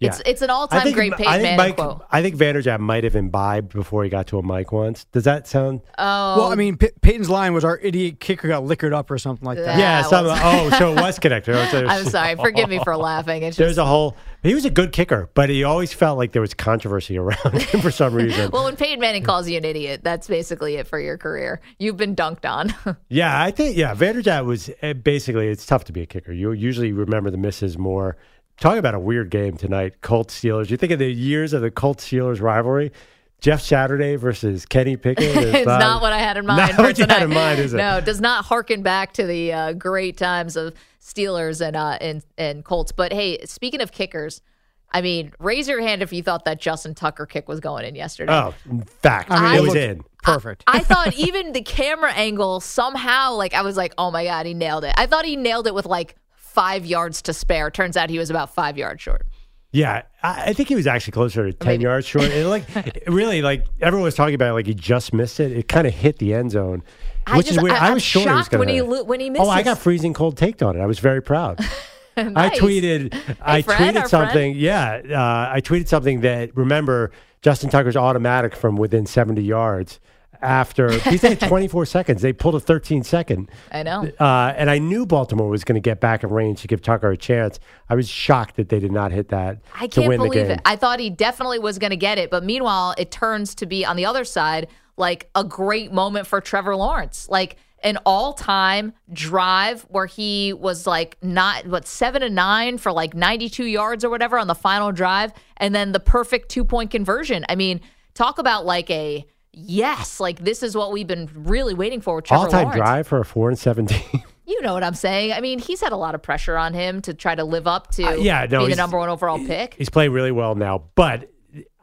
Speaker 2: yeah.
Speaker 1: It's it's an all time
Speaker 2: think,
Speaker 1: great
Speaker 2: I
Speaker 1: Peyton
Speaker 2: think
Speaker 1: Manning
Speaker 2: Mike,
Speaker 1: quote.
Speaker 2: I think Vanderjagt might have imbibed before he got to a mic once. Does that sound?
Speaker 1: Oh,
Speaker 4: Well, I mean, P- Peyton's line was our idiot kicker got liquored up or something like that.
Speaker 1: Yeah.
Speaker 2: yeah,
Speaker 1: was-
Speaker 2: oh, so it was connected.
Speaker 1: I'm sorry. Forgive me for laughing. It's
Speaker 2: There's
Speaker 1: just
Speaker 2: a whole. He was a good kicker, but he always felt like there was controversy around him for some reason.
Speaker 1: well, when Peyton Manning calls you an idiot, that's basically it for your career. You've been dunked on.
Speaker 2: Yeah, I think yeah, Vanderjagt was uh, basically it's tough to be a kicker. You usually remember the misses more. Talking about a weird game tonight, Colts Steelers. You think of the years of the Colts Steelers rivalry. Jeff Saturday versus Kenny Pickett. is
Speaker 1: it's not what I had in mind.
Speaker 2: Not what you had
Speaker 1: tonight.
Speaker 2: in mind, is it?
Speaker 1: No, it does not harken back to the uh, great times of Steelers and uh, and and Colts. But hey, speaking of kickers, I mean, raise your hand if you thought that Justin Tucker kick was going in yesterday.
Speaker 2: Oh, fact.
Speaker 4: I mean,
Speaker 2: it
Speaker 4: it
Speaker 2: was in.
Speaker 4: Perfect.
Speaker 1: I thought even the camera angle somehow, like I was like, oh my god, he nailed it. I thought he nailed it with like five yards to spare. Turns out he was about five yards short.
Speaker 2: Yeah, I, I think he was actually closer to ten
Speaker 1: Maybe.
Speaker 2: yards short. And like, really, like everyone was talking about, it, like he just missed it. It kind of hit the end zone,
Speaker 1: I
Speaker 2: which
Speaker 1: just-
Speaker 2: is weird.
Speaker 1: I-
Speaker 2: I, was sure was
Speaker 1: shocked
Speaker 2: going
Speaker 1: when he when he missed.
Speaker 2: Oh, I got freezing cold taked on it. I was very proud. I
Speaker 1: Nice.
Speaker 2: tweeted. I
Speaker 1: Fred,
Speaker 2: tweeted something. Yeah, uh, I tweeted something that remember Justin Tucker's automatic from within seventy yards. After he said 24 seconds, they pulled a 13 second.
Speaker 1: I know.
Speaker 2: Uh, and I knew Baltimore was going to get back in range to give Tucker a chance. I was shocked that they did not hit that
Speaker 1: I
Speaker 2: to
Speaker 1: can't
Speaker 2: win the
Speaker 1: believe
Speaker 2: game.
Speaker 1: it. I thought he definitely was going to get it, but meanwhile, it turns to be on the other side like a great moment for Trevor Lawrence, like an all-time drive where he was like not what seven to nine for like 92 yards or whatever on the final drive, and then the perfect two-point conversion. I mean, talk about like a yes, like this is what we've been really waiting for with Trevor
Speaker 2: All time
Speaker 1: Lawrence.
Speaker 2: drive for a four and seventeen.
Speaker 1: You know what I'm saying? I mean, he's had a lot of pressure on him to try to live up to
Speaker 2: Uh, yeah, no,
Speaker 1: being the number one overall pick.
Speaker 2: He's playing really well now, but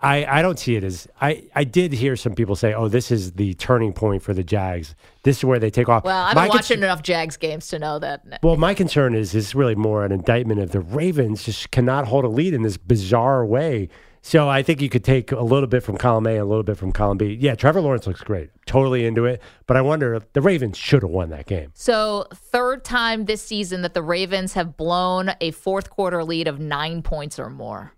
Speaker 2: I, I don't see it as I, I did hear some people say, oh, this is the turning point for the Jags. This is where they take off.
Speaker 1: Well, I've been watching enough Jags games to know that.
Speaker 2: Well, my concern is this is really more an indictment of the Ravens just cannot hold a lead in this bizarre way. So I think you could take a little bit from column A and a little bit from column B. Yeah, Trevor Lawrence looks great. Totally into it. But I wonder if the Ravens should have won that game.
Speaker 1: So, third time this season that the Ravens have blown a fourth quarter lead of nine points or more.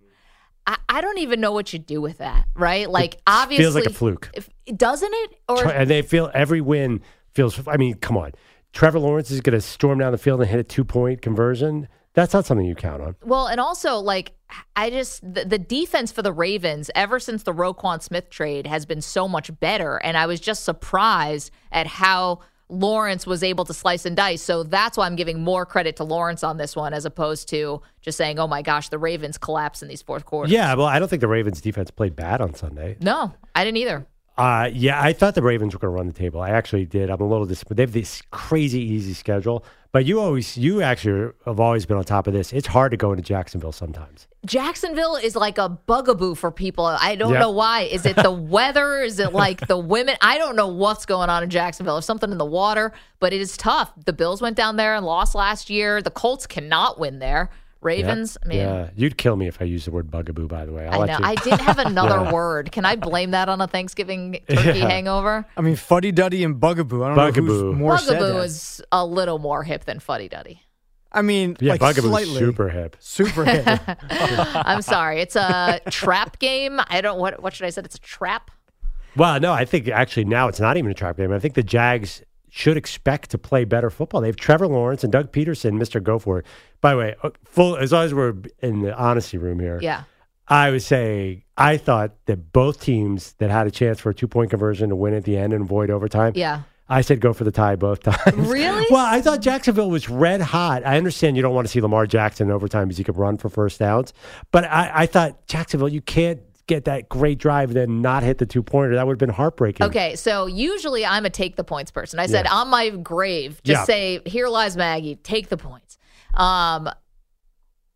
Speaker 1: I, I don't even know what you do with that, right? Like, obviously,
Speaker 2: feels like a fluke.
Speaker 1: If, doesn't it? Or
Speaker 2: and they feel every win feels. I mean, come on. Trevor Lawrence is going to storm down the field and hit a two point conversion. That's not something you count on.
Speaker 1: Well, and also like I just the, the defense for the Ravens ever since the Roquan Smith trade has been so much better, and I was just surprised at how Lawrence was able to slice and dice. So that's why I'm giving more credit to Lawrence on this one as opposed to just saying, "Oh my gosh, the Ravens collapse in these fourth quarters."
Speaker 2: Yeah, well, I don't think the Ravens defense played bad on Sunday.
Speaker 1: No, I didn't either.
Speaker 2: Uh, yeah, I thought the Ravens were going to run the table. I actually did. I'm a little disappointed. They have this crazy easy schedule, but you always, you actually have always been on top of this. It's hard to go into Jacksonville sometimes.
Speaker 1: Jacksonville is like a bugaboo for people. I don't
Speaker 2: Yeah.
Speaker 1: know why. Is it the weather? Is it like the women? I don't know what's going on in Jacksonville. There's something in the water, but it is tough. The Bills went down there and lost last year. The Colts cannot win there. Ravens, I mean,
Speaker 2: yeah, you'd kill me if I used the word bugaboo. By the way, I'll
Speaker 1: I know.
Speaker 2: you-
Speaker 1: I did have another
Speaker 2: Yeah.
Speaker 1: word. Can I blame that on a Thanksgiving turkey
Speaker 2: Yeah.
Speaker 1: hangover?
Speaker 4: I mean, Fuddy Duddy and Bugaboo. I don't know
Speaker 2: Bugaboo.
Speaker 4: who's more said
Speaker 1: Bugaboo is a little more hip than Fuddy Duddy.
Speaker 4: I mean,
Speaker 2: yeah,
Speaker 4: like
Speaker 2: bugaboo's
Speaker 4: slightly.
Speaker 2: super hip.
Speaker 4: Super hip.
Speaker 1: I'm sorry. It's a trap game. I don't what what should I say? It's a trap.
Speaker 2: Well, no, I think actually now it's not even a trap game. I think the Jags should expect to play better football. They have Trevor Lawrence and Doug Pederson, Mr. Go for it. By the way, uh, full as long as we're in the honesty room here,
Speaker 1: Yeah.
Speaker 2: I would say I thought that both teams that had a chance for a two point conversion to win at the end and avoid overtime.
Speaker 1: Yeah.
Speaker 2: I said go for the tie both times.
Speaker 1: Really?
Speaker 2: Well, I thought Jacksonville was red hot. I understand you don't want to see Lamar Jackson in overtime because he could run for first downs, but I, I thought Jacksonville, you can't get that great drive and then not hit the two pointer. That would have been heartbreaking.
Speaker 1: Okay, so usually I'm a take the points person. I said
Speaker 2: Yeah.
Speaker 1: on my grave, just
Speaker 2: Yeah.
Speaker 1: say, "Here lies Maggie. Take the points." Um,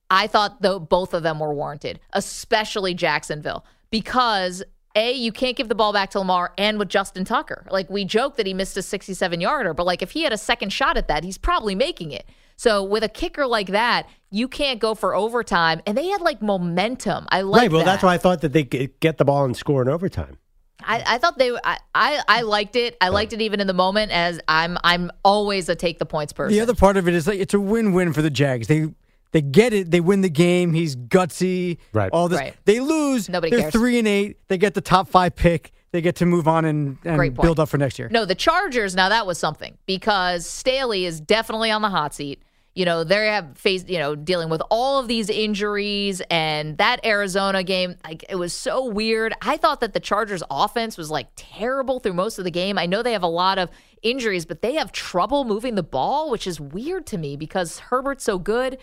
Speaker 1: I thought though both of them were warranted, especially Jacksonville, because A, you can't give the ball back to Lamar and with Justin Tucker. Like we joke that he missed a 67 yarder, but like if he had a second shot at that, he's probably making it. So with a kicker like that, you can't go for overtime. And they had like momentum. I like
Speaker 2: right. Well,
Speaker 1: that.
Speaker 2: that's why I thought that they could get the ball and score in overtime.
Speaker 1: I, I thought they I, I I liked it. I liked it even in the moment as I'm I'm always a take the points person.
Speaker 4: The other part of it is like it's a win-win for the Jags. They they get it. They win the game. He's gutsy.
Speaker 2: Right.
Speaker 4: All this.
Speaker 1: Right.
Speaker 4: They lose.
Speaker 1: Nobody
Speaker 4: They're
Speaker 1: cares.
Speaker 4: three and eight. They get the top five pick. They get to move on and, and build up for next year.
Speaker 1: No, the Chargers. Now that was something because Staley is definitely on the hot seat. You know they have faced you know dealing with all of these injuries and that Arizona game. Like it was so weird. I thought that the Chargers offense was like terrible through most of the game. I know they have a lot of injuries, but they have trouble moving the ball, which is weird to me because Herbert's so good.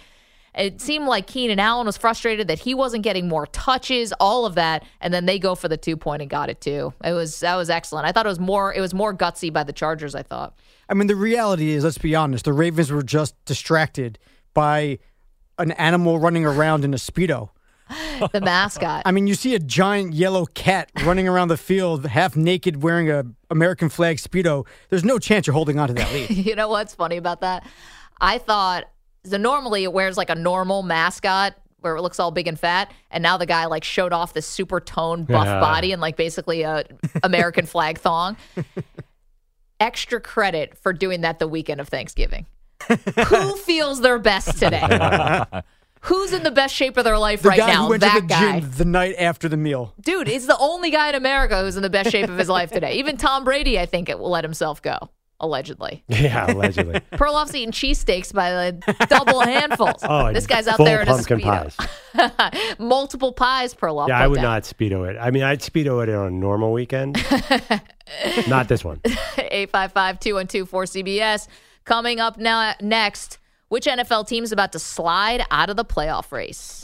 Speaker 1: It seemed like Keenan Allen was frustrated that he wasn't getting more touches, all of that, and then they go for the two point and got it too. It was that was excellent. I thought it was more it was more gutsy by the Chargers. I thought.
Speaker 4: I mean, the reality is, let's be honest, the Ravens were just distracted by an animal running around in a Speedo.
Speaker 1: The mascot.
Speaker 4: I mean, you see a giant yellow cat running around the field, half naked, wearing a American flag Speedo. There's no chance you're holding on to that lead.
Speaker 1: you know what's funny about that? I thought so normally it wears like a normal mascot where it looks all big and fat, and now the guy like showed off this super toned buff
Speaker 2: Yeah.
Speaker 1: body and like basically a American flag thong. Extra credit for doing that the weekend of Thanksgiving. Who feels their best today? Who's in the best shape of their life
Speaker 4: The
Speaker 1: right now? that guy.
Speaker 4: gym the night after the meal.
Speaker 1: Dude, he's the only guy in America who's in the best shape of his life today. Even Tom Brady, I think, it will let himself go, allegedly.
Speaker 2: Yeah, allegedly.
Speaker 1: Perloff's eating cheesesteaks by the double handfuls.
Speaker 2: Oh,
Speaker 1: this guy's out there in a speedo.
Speaker 2: pies.
Speaker 1: Multiple pies, Perloff.
Speaker 2: Yeah, I would
Speaker 1: down.
Speaker 2: not speedo it. I mean, I'd speedo it on a normal weekend. not this one.
Speaker 1: 855-212-4CBS. Coming up now next, which NFL team is about to slide out of the playoff race?